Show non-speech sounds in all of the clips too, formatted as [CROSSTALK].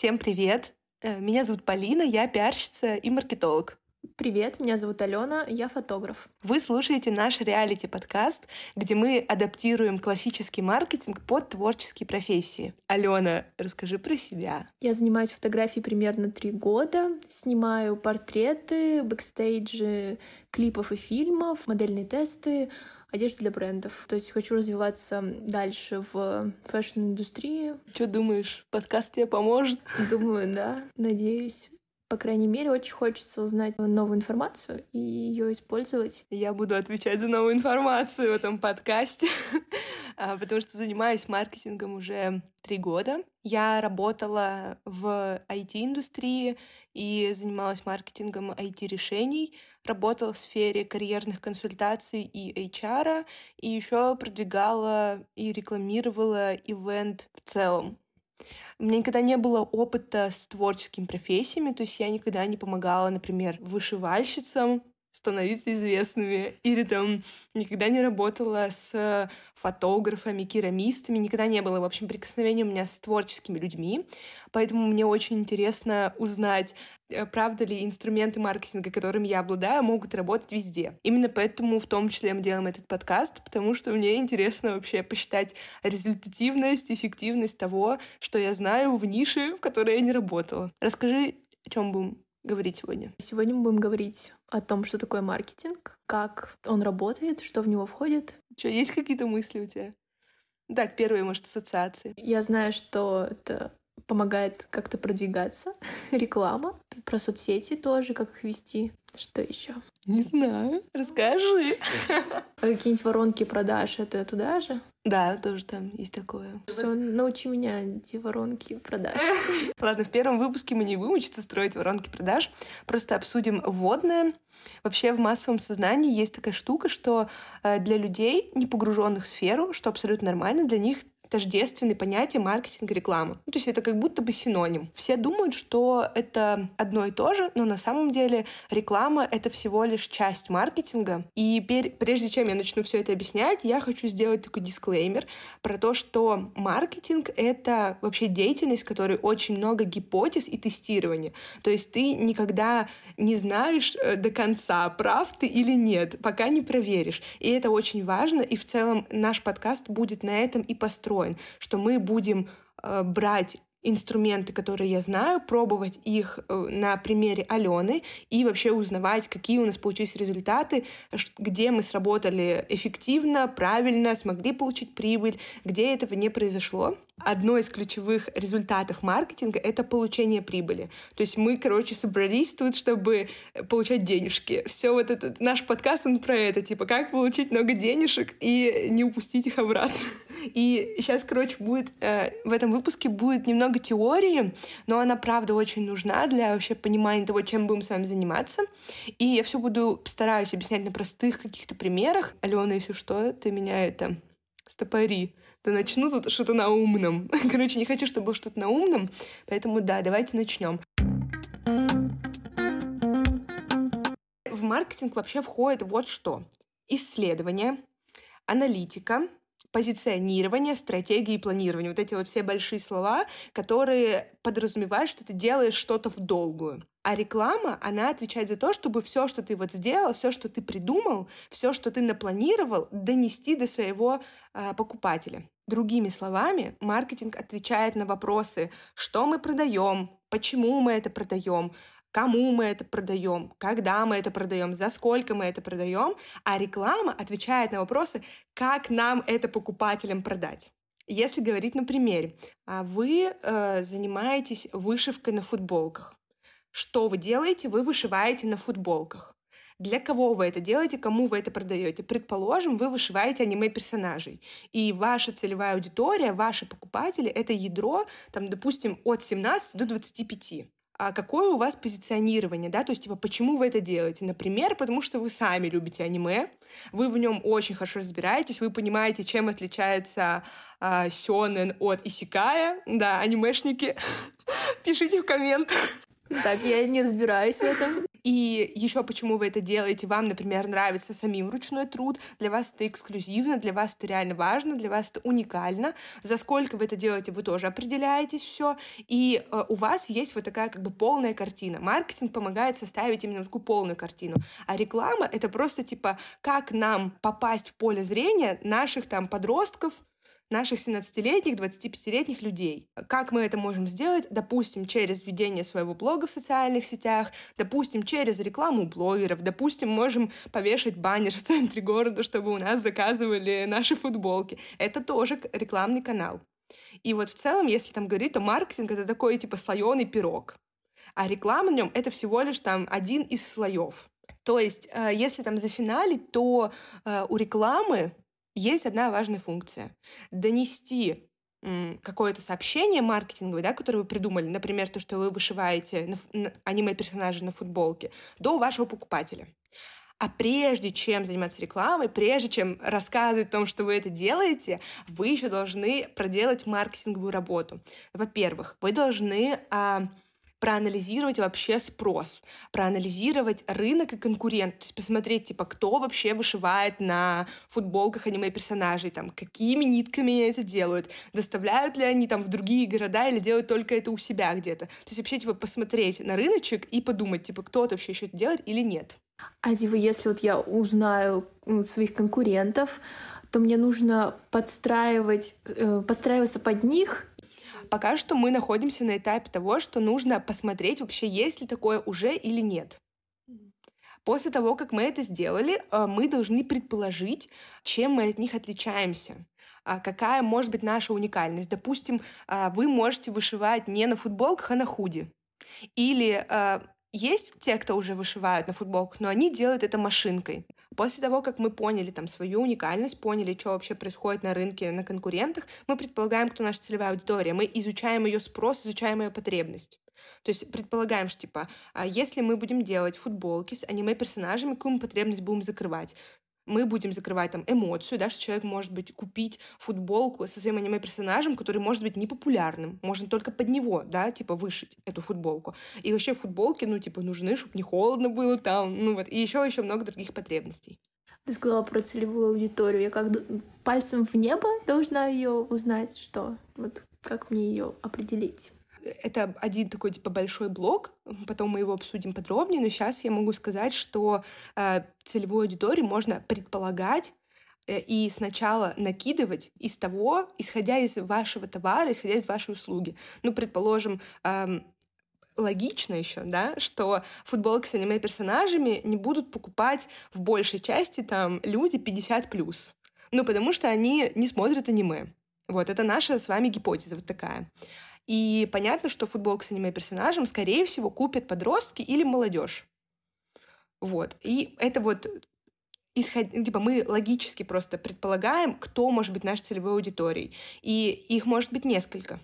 Всем привет! Э, меня зовут Полина, я пиарщица и маркетолог. Привет, меня зовут Алена, я фотограф. Вы слушаете наш реалити-подкаст, где мы адаптируем классический маркетинг под творческие профессии. Алена, расскажи про себя. Я занимаюсь фотографией примерно три года, снимаю портреты, бэкстейджи клипов и фильмов, модельные тесты, одежду для брендов. То есть хочу развиваться дальше в фэшн-индустрии. Что думаешь, подкаст тебе поможет? Думаю, да, надеюсь. По крайней мере, очень хочется узнать новую информацию и ее использовать. Я буду отвечать за новую информацию в этом подкасте, [LAUGHS] а, потому что занимаюсь маркетингом уже три года. Я работала в IT-индустрии и занималась маркетингом IT-решений, работала в сфере карьерных консультаций и HR, и еще продвигала и рекламировала ивент в целом. У меня никогда не было опыта с творческими профессиями, то есть я никогда не помогала, например, вышивальщицам становиться известными, или там никогда не работала с фотографами, керамистами, никогда не было, в общем, прикосновения у меня с творческими людьми, поэтому мне очень интересно узнать, правда ли инструменты маркетинга, которыми я обладаю, могут работать везде. Именно поэтому в том числе мы делаем этот подкаст, потому что мне интересно вообще посчитать результативность, эффективность того, что я знаю в нише, в которой я не работала. Расскажи, о чем будем говорить сегодня? Сегодня мы будем говорить о том, что такое маркетинг, как он работает, что в него входит. Что, есть какие-то мысли у тебя? Так, первые, может, ассоциации. Я знаю, что это помогает как-то продвигаться. [LAUGHS] Реклама. Про соцсети тоже, как их вести. Что еще? Не знаю. Расскажи. А какие-нибудь воронки продаж это туда же? Да, тоже там есть такое. Все, научи меня эти воронки продаж. [LAUGHS] Ладно, в первом выпуске мы не будем учиться строить воронки продаж, просто обсудим вводное. Вообще в массовом сознании есть такая штука, что э, для людей, не погруженных в сферу, что абсолютно нормально, для них тождественны понятия маркетинг и реклама. Ну, то есть это как будто бы синоним. Все думают, что это одно и то же, но на самом деле реклама — это всего лишь часть маркетинга. И прежде чем я начну все это объяснять, я хочу сделать такой дисклеймер про то, что маркетинг — это вообще деятельность, в которой очень много гипотез и тестирования. То есть ты никогда не знаешь э, до конца, прав ты или нет, пока не проверишь. И это очень важно, и в целом наш подкаст будет на этом и построен устроен, что мы будем э, брать инструменты, которые я знаю, пробовать их э, на примере Алены и вообще узнавать, какие у нас получились результаты, где мы сработали эффективно, правильно, смогли получить прибыль, где этого не произошло одно из ключевых результатов маркетинга — это получение прибыли. То есть мы, короче, собрались тут, чтобы получать денежки. Все вот этот наш подкаст, он про это, типа, как получить много денежек и не упустить их обратно. [LAUGHS] И сейчас, короче, будет э, в этом выпуске будет немного теории, но она, правда, очень нужна для вообще понимания того, чем будем с вами заниматься. И я все буду стараюсь объяснять на простых каких-то примерах. Алена, если что, ты меня это стопори да начну тут что-то на умном. [LAUGHS] Короче, не хочу, чтобы было что-то на умном, поэтому да, давайте начнем. В маркетинг вообще входит вот что. Исследование, аналитика, позиционирование, стратегии и планирование. Вот эти вот все большие слова, которые подразумевают, что ты делаешь что-то в долгую. А реклама, она отвечает за то, чтобы все, что ты вот сделал, все, что ты придумал, все, что ты напланировал, донести до своего э, покупателя. Другими словами, маркетинг отвечает на вопросы, что мы продаем, почему мы это продаем, кому мы это продаем, когда мы это продаем, за сколько мы это продаем, а реклама отвечает на вопросы, как нам это покупателям продать. Если говорить на примере, а вы э, занимаетесь вышивкой на футболках. Что вы делаете? Вы вышиваете на футболках. Для кого вы это делаете, кому вы это продаете? Предположим, вы вышиваете аниме-персонажей, и ваша целевая аудитория, ваши покупатели — это ядро, там, допустим, от 17 до 25 а какое у вас позиционирование, да, то есть, типа, почему вы это делаете? Например, потому что вы сами любите аниме, вы в нем очень хорошо разбираетесь, вы понимаете, чем отличается а, сёнэн от исикая, да, анимешники, [LAUGHS] пишите в комментах. Так, я не разбираюсь в этом. И еще почему вы это делаете? Вам, например, нравится самим ручной труд, для вас это эксклюзивно, для вас это реально важно, для вас это уникально. За сколько вы это делаете, вы тоже определяетесь все. И э, у вас есть вот такая как бы полная картина. Маркетинг помогает составить именно такую полную картину. А реклама — это просто типа, как нам попасть в поле зрения наших там подростков, наших 17-летних, 25-летних людей. Как мы это можем сделать? Допустим, через ведение своего блога в социальных сетях, допустим, через рекламу блогеров, допустим, можем повешать баннер [LAUGHS] в центре города, чтобы у нас заказывали наши футболки. Это тоже рекламный канал. И вот в целом, если там говорить, то маркетинг — это такой типа слоеный пирог. А реклама в нем — это всего лишь там один из слоев. То есть, э, если там зафиналить, то э, у рекламы есть одна важная функция — донести какое-то сообщение маркетинговое, да, которое вы придумали, например, то, что вы вышиваете аниме-персонажа на футболке, до вашего покупателя. А прежде чем заниматься рекламой, прежде чем рассказывать о том, что вы это делаете, вы еще должны проделать маркетинговую работу. Во-первых, вы должны а, проанализировать вообще спрос, проанализировать рынок и конкурент, то есть посмотреть, типа, кто вообще вышивает на футболках аниме-персонажей, там, какими нитками они это делают, доставляют ли они там в другие города или делают только это у себя где-то. То есть вообще, типа, посмотреть на рыночек и подумать, типа, кто-то вообще еще это делает или нет. А типа, если вот я узнаю своих конкурентов, то мне нужно подстраивать, э, подстраиваться под них пока что мы находимся на этапе того, что нужно посмотреть вообще, есть ли такое уже или нет. После того, как мы это сделали, э, мы должны предположить, чем мы от них отличаемся а какая может быть наша уникальность. Допустим, а, вы можете вышивать не на футболках, а на худи. Или а, есть те, кто уже вышивают на футболках, но они делают это машинкой. После того, как мы поняли там свою уникальность, поняли, что вообще происходит на рынке, на конкурентах, мы предполагаем, кто наша целевая аудитория. Мы изучаем ее спрос, изучаем ее потребность. То есть предполагаем, что, типа, а если мы будем делать футболки с аниме-персонажами, какую мы потребность будем закрывать? Мы будем закрывать там эмоцию, да, что человек может быть купить футболку со своим аниме-персонажем, который может быть непопулярным, можно только под него, да, типа вышить эту футболку. И вообще футболки, ну, типа, нужны, чтобы не холодно было там, ну вот, и еще еще много других потребностей. Ты сказала про целевую аудиторию. Я как пальцем в небо должна ее узнать, что вот как мне ее определить? Это один такой типа большой блок, потом мы его обсудим подробнее, но сейчас я могу сказать, что э, целевую аудиторию можно предполагать э, и сначала накидывать из того, исходя из вашего товара, исходя из вашей услуги. Ну, предположим, э, логично еще, да, что футболки с аниме-персонажами не будут покупать в большей части там люди 50+. Ну, потому что они не смотрят аниме. Вот, это наша с вами гипотеза вот такая. И понятно, что футболку с аниме-персонажем, скорее всего, купят подростки или молодежь. Вот. И это вот исход... типа мы логически просто предполагаем, кто может быть нашей целевой аудиторией. И их может быть несколько.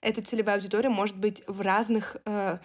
Эта целевая аудитория может быть в разных э,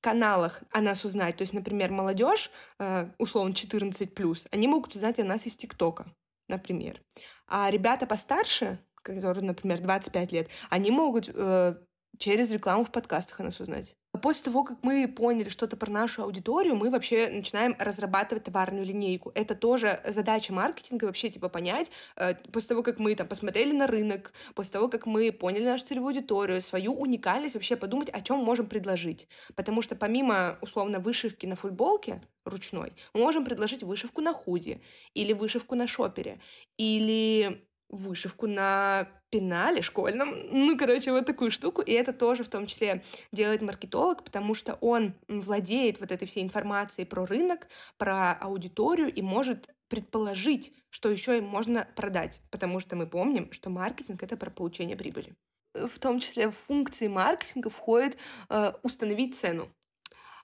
каналах о нас узнать. То есть, например, молодежь, э, условно 14+, они могут узнать о нас из ТикТока, например. А ребята постарше, которые, например, 25 лет, они могут э, через рекламу в подкастах о нас узнать. После того, как мы поняли что-то про нашу аудиторию, мы вообще начинаем разрабатывать товарную линейку. Это тоже задача маркетинга, вообще, типа, понять, э, после того, как мы там посмотрели на рынок, после того, как мы поняли нашу целевую аудиторию, свою уникальность, вообще подумать, о чем можем предложить. Потому что помимо, условно, вышивки на футболке ручной, мы можем предложить вышивку на худи, или вышивку на шопере, или вышивку на пенале школьном. Ну, короче, вот такую штуку. И это тоже в том числе делает маркетолог, потому что он владеет вот этой всей информацией про рынок, про аудиторию и может предположить, что еще им можно продать. Потому что мы помним, что маркетинг — это про получение прибыли. В том числе в функции маркетинга входит э, установить цену.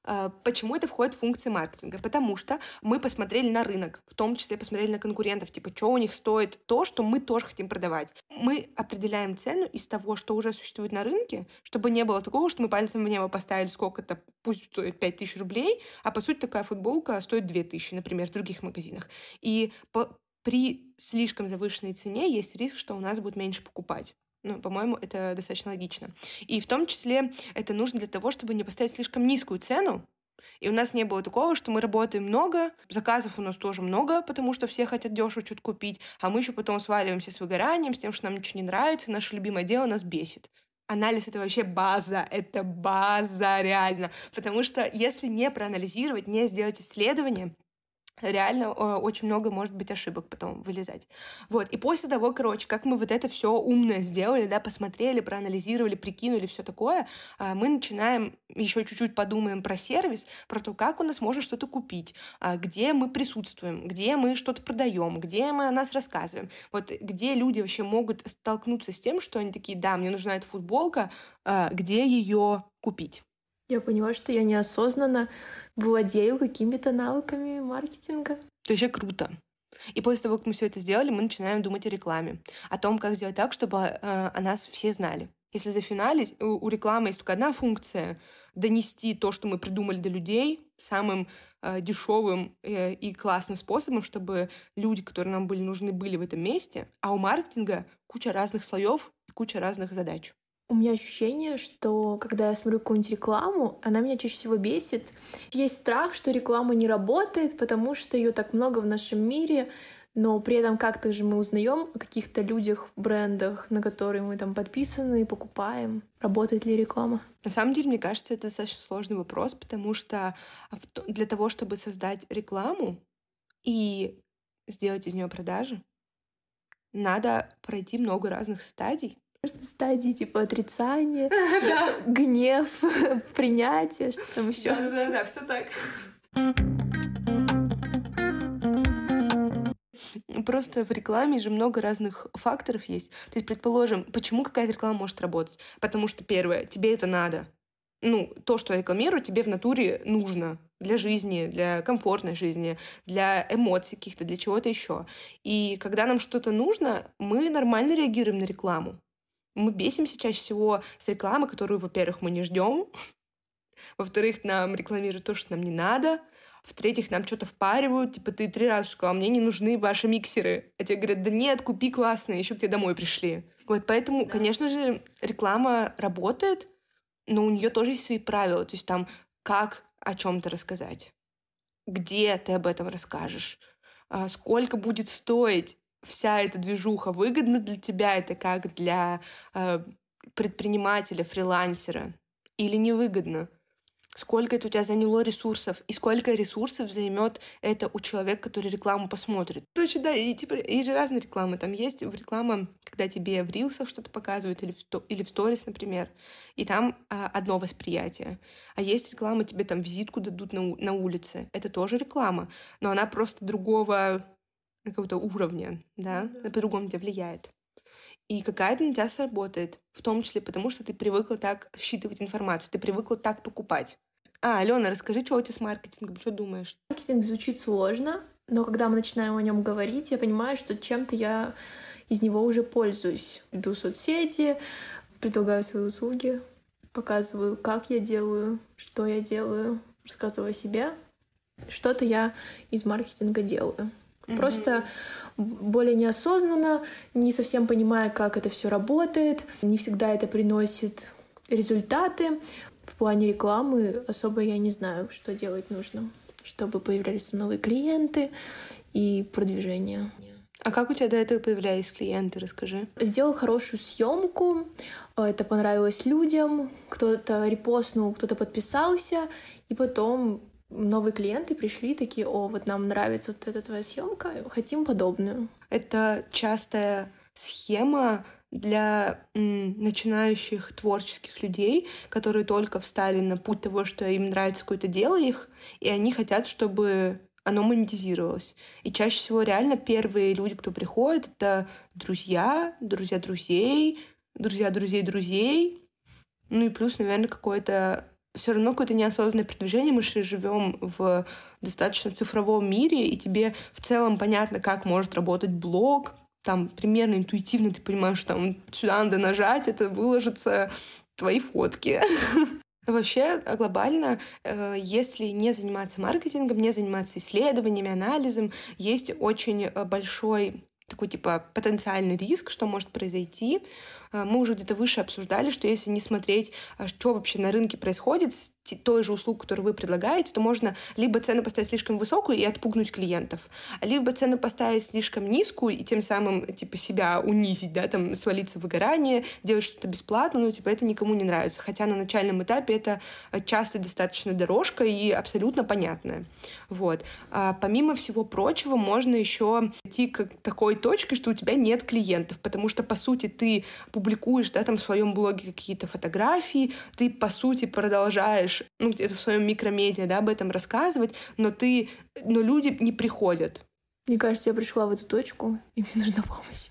А, почему это входит в функции маркетинга? Потому что мы посмотрели на рынок, в том числе посмотрели на конкурентов, типа, что у них стоит то, что мы тоже хотим продавать. Мы определяем цену из того, что уже существует на рынке, чтобы не было такого, что мы пальцем в небо поставили сколько-то, пусть стоит 5000 рублей, а по сути такая футболка стоит 2000, например, в других магазинах. И по при слишком завышенной цене есть риск, что у нас будет меньше покупать. Ну, по-моему, это достаточно логично. И в том числе это нужно для того, чтобы не поставить слишком низкую цену, И у нас не было такого, что мы работаем много, заказов у нас тоже много, потому что все хотят дешево что-то купить, а мы еще потом сваливаемся с выгоранием, с тем, что нам ничего не нравится, наше любимое дело нас бесит. Анализ — это вообще база, это база реально. Потому что если не проанализировать, не сделать исследование, реально очень много может быть ошибок потом вылезать. Вот. И после того, короче, как мы вот это все умное сделали, да, посмотрели, проанализировали, прикинули все такое, а, мы начинаем еще чуть-чуть подумаем про сервис, про то, как у нас можно что-то купить, а, где мы присутствуем, где мы что-то продаем, где мы о нас рассказываем. Вот где люди вообще могут столкнуться с тем, что они такие, да, мне нужна эта футболка, где ее купить. Я поняла, что я неосознанно владею какими-то навыками маркетинга. Это вообще круто. И после того, как мы все это сделали, мы начинаем думать о рекламе, о том, как сделать так, чтобы э, о нас все знали. Если зафиналить, у, у рекламы есть только одна функция — донести то, что мы придумали до людей, самым э, дешевым э, и классным способом, чтобы люди, которые нам были нужны, были в этом месте. А у маркетинга куча разных слоев и куча разных задач. У меня ощущение, что когда я смотрю какую-нибудь рекламу, она меня чаще всего бесит. Есть страх, что реклама не работает, потому что ее так много в нашем мире, но при этом как-то же мы узнаем о каких-то людях, брендах, на которые мы там подписаны и покупаем. Работает ли реклама? На самом деле, мне кажется, это достаточно сложный вопрос, потому что для того, чтобы создать рекламу и сделать из нее продажи, надо пройти много разных стадий стадии типа отрицания, [LAUGHS] гнев, [LAUGHS] принятие, что там еще. Да-да-да, все так. Просто в рекламе же много разных факторов есть. То есть, предположим, почему какая-то реклама может работать? Потому что, первое, тебе это надо. Ну, то, что я рекламирую, тебе в натуре нужно для жизни, для комфортной жизни, для эмоций каких-то, для чего-то еще. И когда нам что-то нужно, мы нормально реагируем на рекламу. Мы бесимся чаще всего с рекламы, которую, во-первых, мы не ждем, [LAUGHS] во-вторых, нам рекламируют то, что нам не надо, в-третьих, нам что-то впаривают, типа, ты три раза сказала, мне не нужны ваши миксеры. А тебе говорят, да нет, купи классные, еще к тебе домой пришли. Вот поэтому, да. конечно же, реклама работает, но у нее тоже есть свои правила. То есть там, как о чем-то рассказать, где ты об этом расскажешь, а сколько будет стоить, вся эта движуха выгодна для тебя, это как для э, предпринимателя, фрилансера, или невыгодно? Сколько это у тебя заняло ресурсов, и сколько ресурсов займет это у человека, который рекламу посмотрит. Короче, да, и типа есть же разные рекламы. Там есть реклама, когда тебе в рилсах что-то показывают, или в, или в сторис, например, и там а, одно восприятие. А есть реклама, тебе там визитку дадут на, на улице. Это тоже реклама, но она просто другого какого-то уровня, да, mm-hmm. по-другому тебя влияет. И какая-то на тебя сработает, в том числе потому, что ты привыкла так считывать информацию, ты привыкла так покупать. А, Алена, расскажи, что у тебя с маркетингом, что думаешь? Маркетинг звучит сложно, но когда мы начинаем о нем говорить, я понимаю, что чем-то я из него уже пользуюсь. Иду в соцсети, предлагаю свои услуги, показываю, как я делаю, что я делаю, рассказываю о себе. Что-то я из маркетинга делаю. Mm-hmm. Просто более неосознанно, не совсем понимая, как это все работает, не всегда это приносит результаты. В плане рекламы особо я не знаю, что делать нужно, чтобы появлялись новые клиенты и продвижение. А как у тебя до этого появлялись клиенты, расскажи? Сделал хорошую съемку, это понравилось людям, кто-то репостнул, кто-то подписался, и потом новые клиенты пришли такие, о, вот нам нравится вот эта твоя съемка, хотим подобную. Это частая схема для м, начинающих творческих людей, которые только встали на путь того, что им нравится какое-то дело их, и они хотят, чтобы оно монетизировалось. И чаще всего реально первые люди, кто приходит, это друзья, друзья друзей, друзья друзей друзей, ну и плюс, наверное, какое-то все равно какое-то неосознанное продвижение. Мы же живем в достаточно цифровом мире, и тебе в целом понятно, как может работать блог. Там примерно интуитивно ты понимаешь, что там сюда надо нажать, это выложится твои фотки. [LAUGHS] Вообще, глобально, э, если не заниматься маркетингом, не заниматься исследованиями, анализом, есть очень э, большой такой типа потенциальный риск, что может произойти. А, мы уже где-то выше обсуждали, что если не смотреть, а, что вообще на рынке происходит с той же услуг, которую вы предлагаете, то можно либо цену поставить слишком высокую и отпугнуть клиентов, либо цену поставить слишком низкую и тем самым, типа, себя унизить, да, там, свалиться в выгорание, делать что-то бесплатно, ну, типа, это никому не нравится. Хотя на начальном этапе это часто достаточно дорожка и абсолютно понятная. Вот. А помимо всего прочего, можно еще идти к такой точке, что у тебя нет клиентов, потому что, по сути, ты публикуешь, да, там, в своем блоге какие-то фотографии, ты, по сути, продолжаешь, ну, где-то в своем микромедиа, да, об этом рассказывать, но ты, но люди не приходят. Мне кажется, я пришла в эту точку, и мне нужна помощь.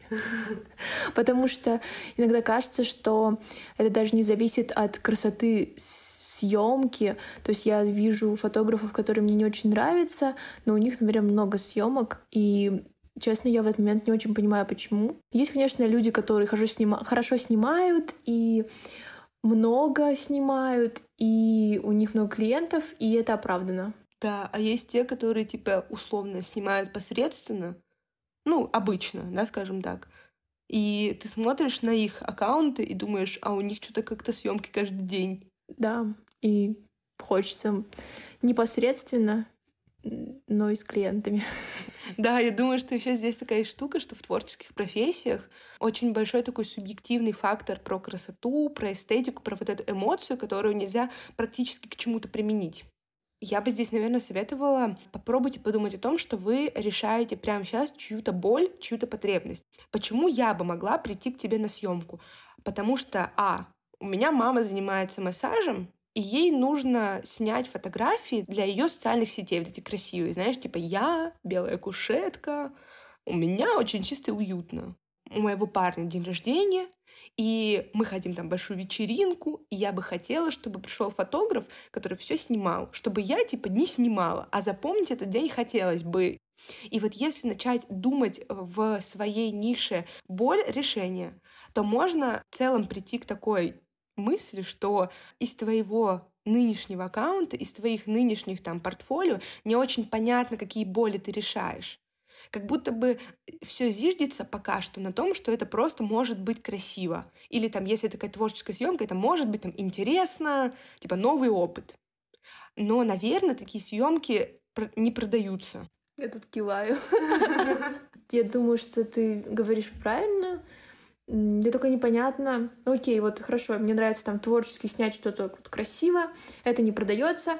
Потому что иногда кажется, что это даже не зависит от красоты съемки. То есть я вижу фотографов, которые мне не очень нравятся, но у них, например, много съемок, и Честно, я в этот момент не очень понимаю, почему. Есть, конечно, люди, которые хорошо, снима... хорошо снимают и много снимают, и у них много клиентов, и это оправдано. Да, а есть те, которые, типа, условно снимают посредственно, ну, обычно, да, скажем так. И ты смотришь на их аккаунты и думаешь, а у них что-то как-то съемки каждый день. Да, и хочется непосредственно, но и с клиентами. Да, я думаю, что еще здесь такая штука, что в творческих профессиях очень большой такой субъективный фактор про красоту, про эстетику, про вот эту эмоцию, которую нельзя практически к чему-то применить. Я бы здесь, наверное, советовала попробуйте подумать о том, что вы решаете прямо сейчас чью-то боль, чью-то потребность. Почему я бы могла прийти к тебе на съемку? Потому что, а, у меня мама занимается массажем, и ей нужно снять фотографии для ее социальных сетей, вот эти красивые, знаешь, типа я, белая кушетка, у меня очень чисто и уютно. У моего парня день рождения, и мы хотим там большую вечеринку, и я бы хотела, чтобы пришел фотограф, который все снимал, чтобы я типа не снимала, а запомнить этот день хотелось бы. И вот если начать думать в своей нише боль решения, то можно в целом прийти к такой мысли, что из твоего нынешнего аккаунта, из твоих нынешних там портфолио не очень понятно, какие боли ты решаешь. Как будто бы все зиждется пока что на том, что это просто может быть красиво. Или там, если такая творческая съемка, это может быть там интересно, типа новый опыт. Но, наверное, такие съемки не продаются. Я тут киваю. [LAUGHS] Я думаю, что ты говоришь правильно. Мне только непонятно. Ну, окей, вот хорошо, мне нравится там творчески снять что-то красиво, это не продается.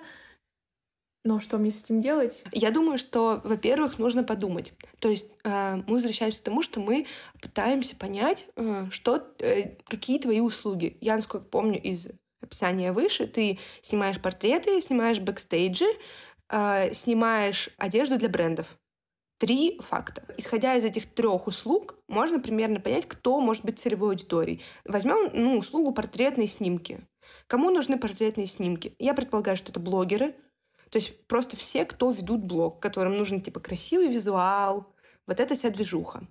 Но что мне с этим делать? Я думаю, что, во-первых, нужно подумать. То есть э, мы возвращаемся к тому, что мы пытаемся понять, э, что, э, какие твои услуги. Я, насколько помню из описания выше, ты снимаешь портреты, снимаешь бэкстейджи, э, снимаешь одежду для брендов три факта. Исходя из этих трех услуг, можно примерно понять, кто может быть целевой аудиторией. Возьмем ну, услугу портретные снимки. Кому нужны портретные снимки? Я предполагаю, что это блогеры. То есть просто все, кто ведут блог, которым нужен типа красивый визуал, вот эта вся движуха.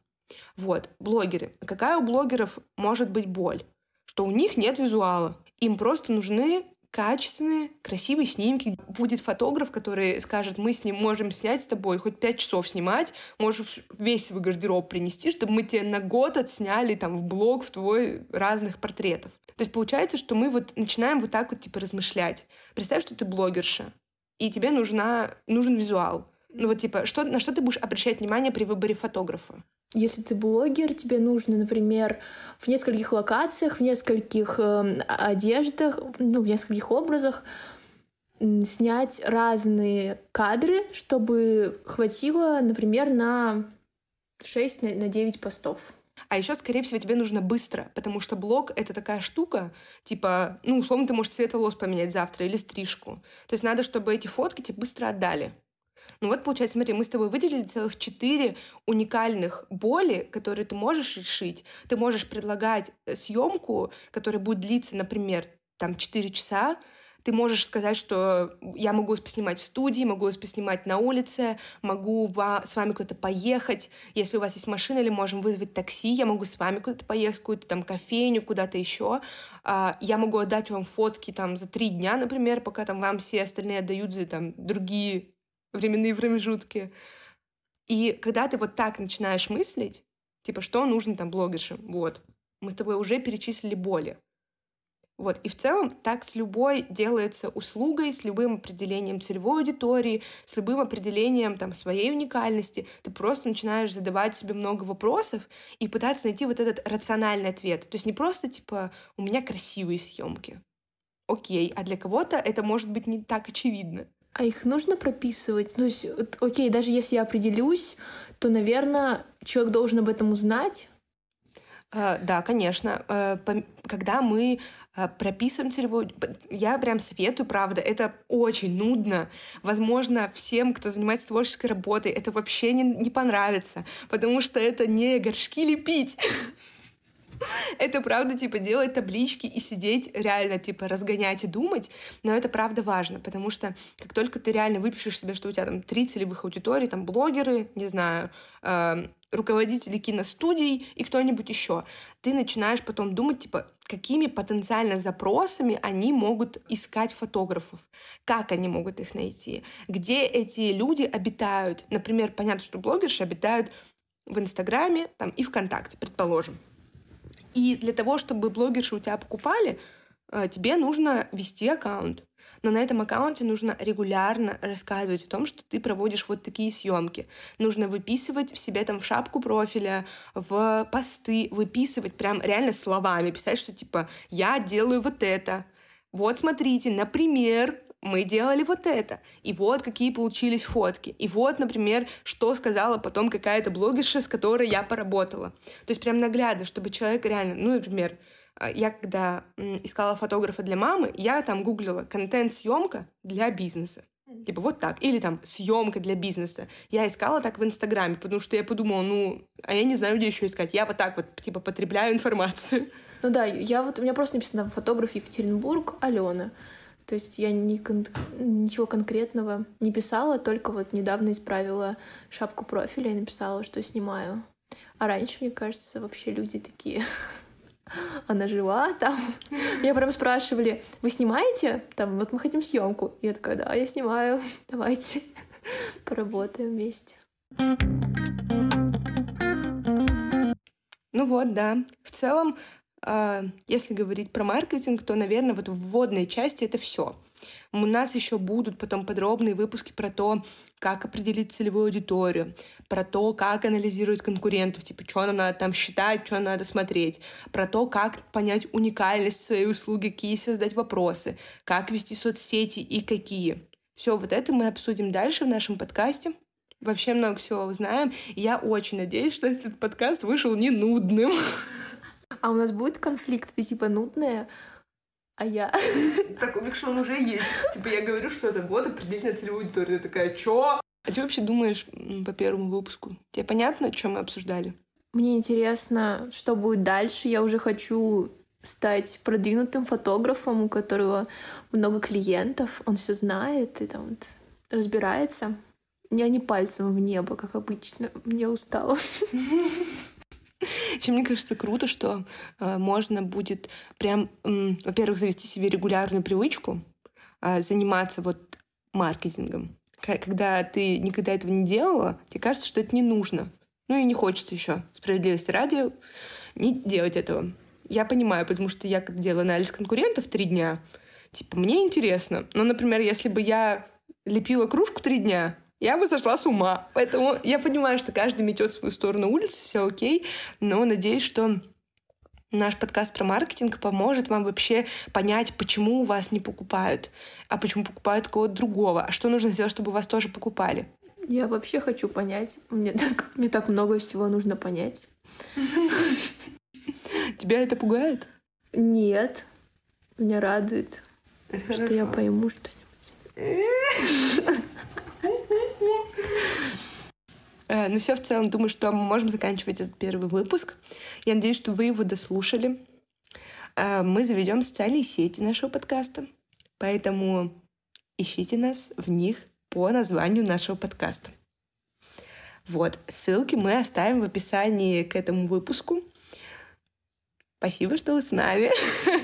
Вот, блогеры. Какая у блогеров может быть боль? Что у них нет визуала. Им просто нужны качественные, красивые снимки. Будет фотограф, который скажет, мы с ним можем снять с тобой хоть пять часов снимать, можешь весь свой гардероб принести, чтобы мы тебе на год отсняли там в блог в твой разных портретов. То есть получается, что мы вот начинаем вот так вот типа размышлять. Представь, что ты блогерша, и тебе нужна, нужен визуал. Ну вот типа, что, на что ты будешь обращать внимание при выборе фотографа? Если ты блогер, тебе нужно, например, в нескольких локациях, в нескольких э, одеждах, ну, в нескольких образах снять разные кадры, чтобы хватило, например, на 6 на, на 9 постов. А еще, скорее всего, тебе нужно быстро, потому что блог — это такая штука, типа, ну, условно, ты можешь цвет волос поменять завтра или стрижку. То есть надо, чтобы эти фотки тебе быстро отдали. Ну вот, получается, смотри, мы с тобой выделили целых четыре уникальных боли, которые ты можешь решить. Ты можешь предлагать э, съемку, которая будет длиться, например, там 4 часа, ты можешь сказать, что я могу поснимать в студии, могу поснимать на улице, могу с вами куда-то поехать. Если у вас есть машина или можем вызвать такси, я могу с вами куда-то поехать, какую-то там кофейню, куда-то еще. А, я могу отдать вам фотки там за три дня, например, пока там вам все остальные отдают за там другие временные промежутки. И когда ты вот так начинаешь мыслить, типа, что нужно там блогершам, вот, мы с тобой уже перечислили боли. Вот. И в целом так с любой делается услугой, с любым определением целевой аудитории, с любым определением там, своей уникальности. Ты просто начинаешь задавать себе много вопросов и пытаться найти вот этот рациональный ответ. То есть не просто типа «у меня красивые съемки». Окей, а для кого-то это может быть не так очевидно. А их нужно прописывать? То есть, окей, даже если я определюсь, то, наверное, человек должен об этом узнать. Uh, да, конечно. Uh, когда мы uh, прописываем целевую... Я прям советую, правда, это очень нудно. Возможно, всем, кто занимается творческой работой, это вообще не, не понравится, потому что это не горшки лепить. [LAUGHS] [LAUGHS] Это правда, типа, делать таблички и сидеть реально, типа, разгонять и думать, но это правда важно, потому что как только ты реально выпишешь себе, что у тебя там три целевых аудитории, там блогеры, не знаю, э, руководители киностудий и кто-нибудь еще, ты начинаешь потом думать, типа, какими потенциально запросами они могут искать фотографов, как они могут их найти, где эти люди обитают. Например, понятно, что блогерши обитают в Инстаграме там, и ВКонтакте, предположим. И для того, чтобы блогерши у тебя покупали, э, тебе нужно вести аккаунт. Но на этом аккаунте нужно регулярно рассказывать о том, что ты проводишь вот такие съемки. Нужно выписывать в себе там в шапку профиля, в посты, выписывать прям реально словами, писать, что типа я делаю вот это. Вот смотрите, например, мы делали вот это, и вот какие получились фотки, и вот, например, что сказала потом какая-то блогерша, с которой я поработала. То есть прям наглядно, чтобы человек реально, ну, например, а, я когда искала фотографа для мамы, я там гуглила контент-съемка для бизнеса. Типа вот так. Или там съемка для бизнеса. Я искала так в Инстаграме, потому что я подумала, ну, а я не знаю, где еще искать. Я вот так вот, типа, потребляю информацию. Ну да, я вот, у меня просто написано фотограф Екатеринбург, Алена. То есть я ни кон- ничего конкретного не писала, только вот недавно исправила шапку профиля и написала, что снимаю. А раньше, мне кажется, вообще люди такие [LAUGHS] она жива там. Меня прям спрашивали, вы снимаете? Там, вот мы хотим съемку. Я такая, да, я снимаю, давайте [LAUGHS] поработаем вместе. Ну вот, да. В целом, если говорить про маркетинг, то, наверное, вот в вводной части это все. У нас еще будут потом подробные выпуски про то, как определить целевую аудиторию, про то, как анализировать конкурентов, типа, что нам надо там считать, что надо смотреть, про то, как понять уникальность своей услуги, какие создать вопросы, как вести соцсети и какие. Все вот это мы обсудим дальше в нашем подкасте. Вообще много всего узнаем. И я очень надеюсь, что этот подкаст вышел не нудным. [LAUGHS] А у нас будет конфликт, ты типа нудная, а я... [LAUGHS] Так, у что он уже есть. Типа я говорю, что это вот определительная целевая аудитория. Ты такая, чё? А что вообще думаешь по первому выпуску? Тебе понятно, о чем мы обсуждали? Мне интересно, что будет дальше. Я уже хочу стать продвинутым фотографом, у которого много клиентов, он все знает и там вот разбирается. Я не пальцем в небо, как обычно. Мне устало. [LAUGHS] Еще мне кажется круто, что э, можно будет прям, э, во-первых, завести себе регулярную привычку э, заниматься вот маркетингом. Когда ты никогда этого не делала, тебе кажется, что это не нужно. Ну и не хочется еще справедливости ради не делать этого. Я понимаю, потому что я как делаю анализ конкурентов три дня, типа, мне интересно. Но, например, если бы я лепила кружку три дня, я бы сошла с ума. Поэтому я понимаю, что каждый метет свою сторону улицы, все окей, но надеюсь, что наш подкаст про маркетинг поможет вам вообще понять, почему у вас не покупают, а почему покупают кого-то другого, а что нужно сделать, чтобы вас тоже покупали. Я вообще хочу понять. Мне так, мне так много всего нужно понять. Тебя это пугает? Нет. Меня радует, что я пойму что-нибудь. [LAUGHS] Э, ну все, в целом, думаю, что мы можем заканчивать этот первый выпуск. Я надеюсь, что вы его дослушали. Э, мы заведем социальные сети нашего подкаста, поэтому ищите нас в них по названию нашего подкаста. Вот, ссылки мы оставим в описании к этому выпуску. Спасибо, что вы с нами. [LAUGHS]